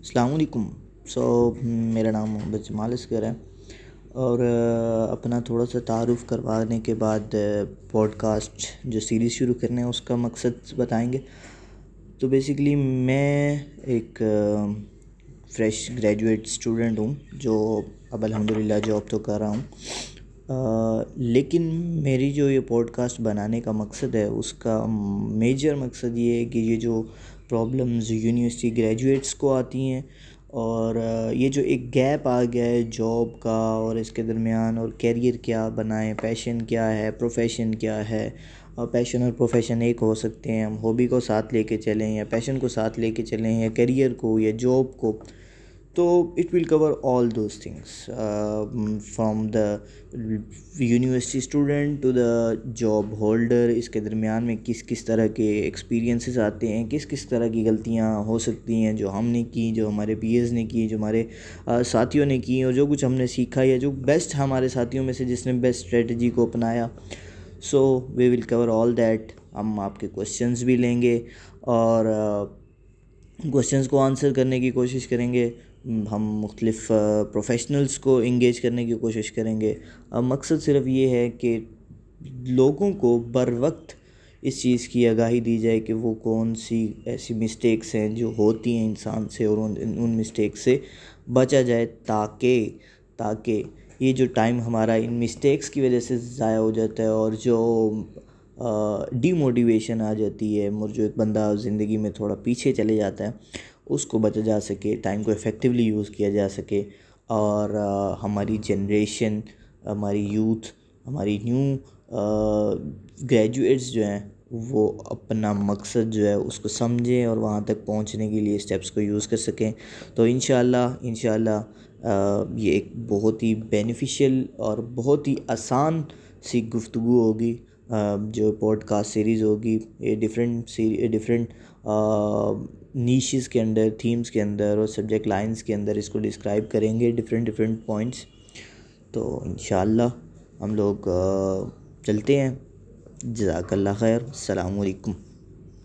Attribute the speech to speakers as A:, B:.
A: السلام علیکم۔ سو میرا نام محمد جمال اصغر ہے اور اپنا تھوڑا سا تعارف کروانے کے بعد پوڈ کاسٹ جو سیریز شروع کرنے ہیں اس کا مقصد بتائیں گے۔ تو بیسیکلی میں ایک فریش گریجویٹ اسٹوڈنٹ ہوں جو اب الحمد للہ جاب تو کر رہا ہوں۔ لیکن میری جو یہ پوڈ کاسٹ بنانے کا مقصد ہے، اس کا میجر مقصد یہ ہے کہ یہ جو پرابلمز یونیورسٹی گریجویٹس کو آتی ہیں، اور یہ جو ایک گیپ آ گیا ہے جاب کا، اور اس کے درمیان اور کیریئر کیا بنائیں پیشن کیا ہے پروفیشن کیا ہے، اور پیشن اور پروفیشن ایک ہو سکتے ہیں، ہم ہابی کو ساتھ لے کے چلیں، یا پیشن کو ساتھ لے کے چلیں، یا کیریئر کو، یا جاب کو۔ تو it will cover all those things from the university student to the job holder اس کے درمیان میں کس کس طرح کے ایکسپیرینسز آتے ہیں، کس کس طرح کی غلطیاں ہو سکتی ہیں جو ہم نے کی، جو ہمارے پیئرز نے کی، جو ہمارے ساتھیوں نے کی اور جو کچھ ہم نے سیکھا یا جو بیسٹ ہمارے ساتھیوں میں سے جس نے بیسٹ اسٹریٹجی کو اپنایا. سو وی ول کور آل دیٹ ہم آپ کے کوشچنز بھی لیں گے اور کوشچنس کو آنسر کرنے کی کوشش کریں گے. ہم مختلف پروفیشنلز کو انگیج کرنے کی کوشش کریں گے۔ مقصد صرف یہ ہے کہ لوگوں کو بر وقت اس چیز کی آگاہی دی جائے کہ وہ کون سی ایسی مسٹیکس ہیں جو ہوتی ہیں انسان سے اور ان ان مسٹیکس سے بچا جائے تاکہ تاکہ یہ جو ٹائم ہمارا ان مسٹیکس کی وجہ سے ضائع ہو جاتا ہے اور جو ڈی موٹیویشن آ جاتی ہے، اور جو ایک بندہ زندگی میں تھوڑا پیچھے چلے جاتا ہے۔ اس کو بچا جا سکے ٹائم کو افیکٹولی یوز کیا جا سکے۔ اور ہماری جنریشن ہماری یوتھ ہماری نیو گریجویٹس جو ہیں، وہ اپنا مقصد جو ہے اس کو سمجھیں اور وہاں تک پہنچنے کے لیے اسٹیپس کو یوز کر سکیں۔ تو انشاءاللہ انشاءاللہ یہ ایک بہت ہی بینیفیشیل اور بہت ہی آسان سی گفتگو ہوگی۔ جو پوڈ کاسٹ سیریز ہوگی، یہ ڈفرینٹ ڈفرینٹ نیشز کے اندر تھیمز کے اندر اور سبجیکٹ لائنز کے اندر اس کو ڈسکرائب کریں گے ڈفرینٹ ڈفرینٹ پوائنٹس تو انشاءاللہ ہم لوگ چلتے ہیں. جزاک اللہ خیر. السلام علیکم.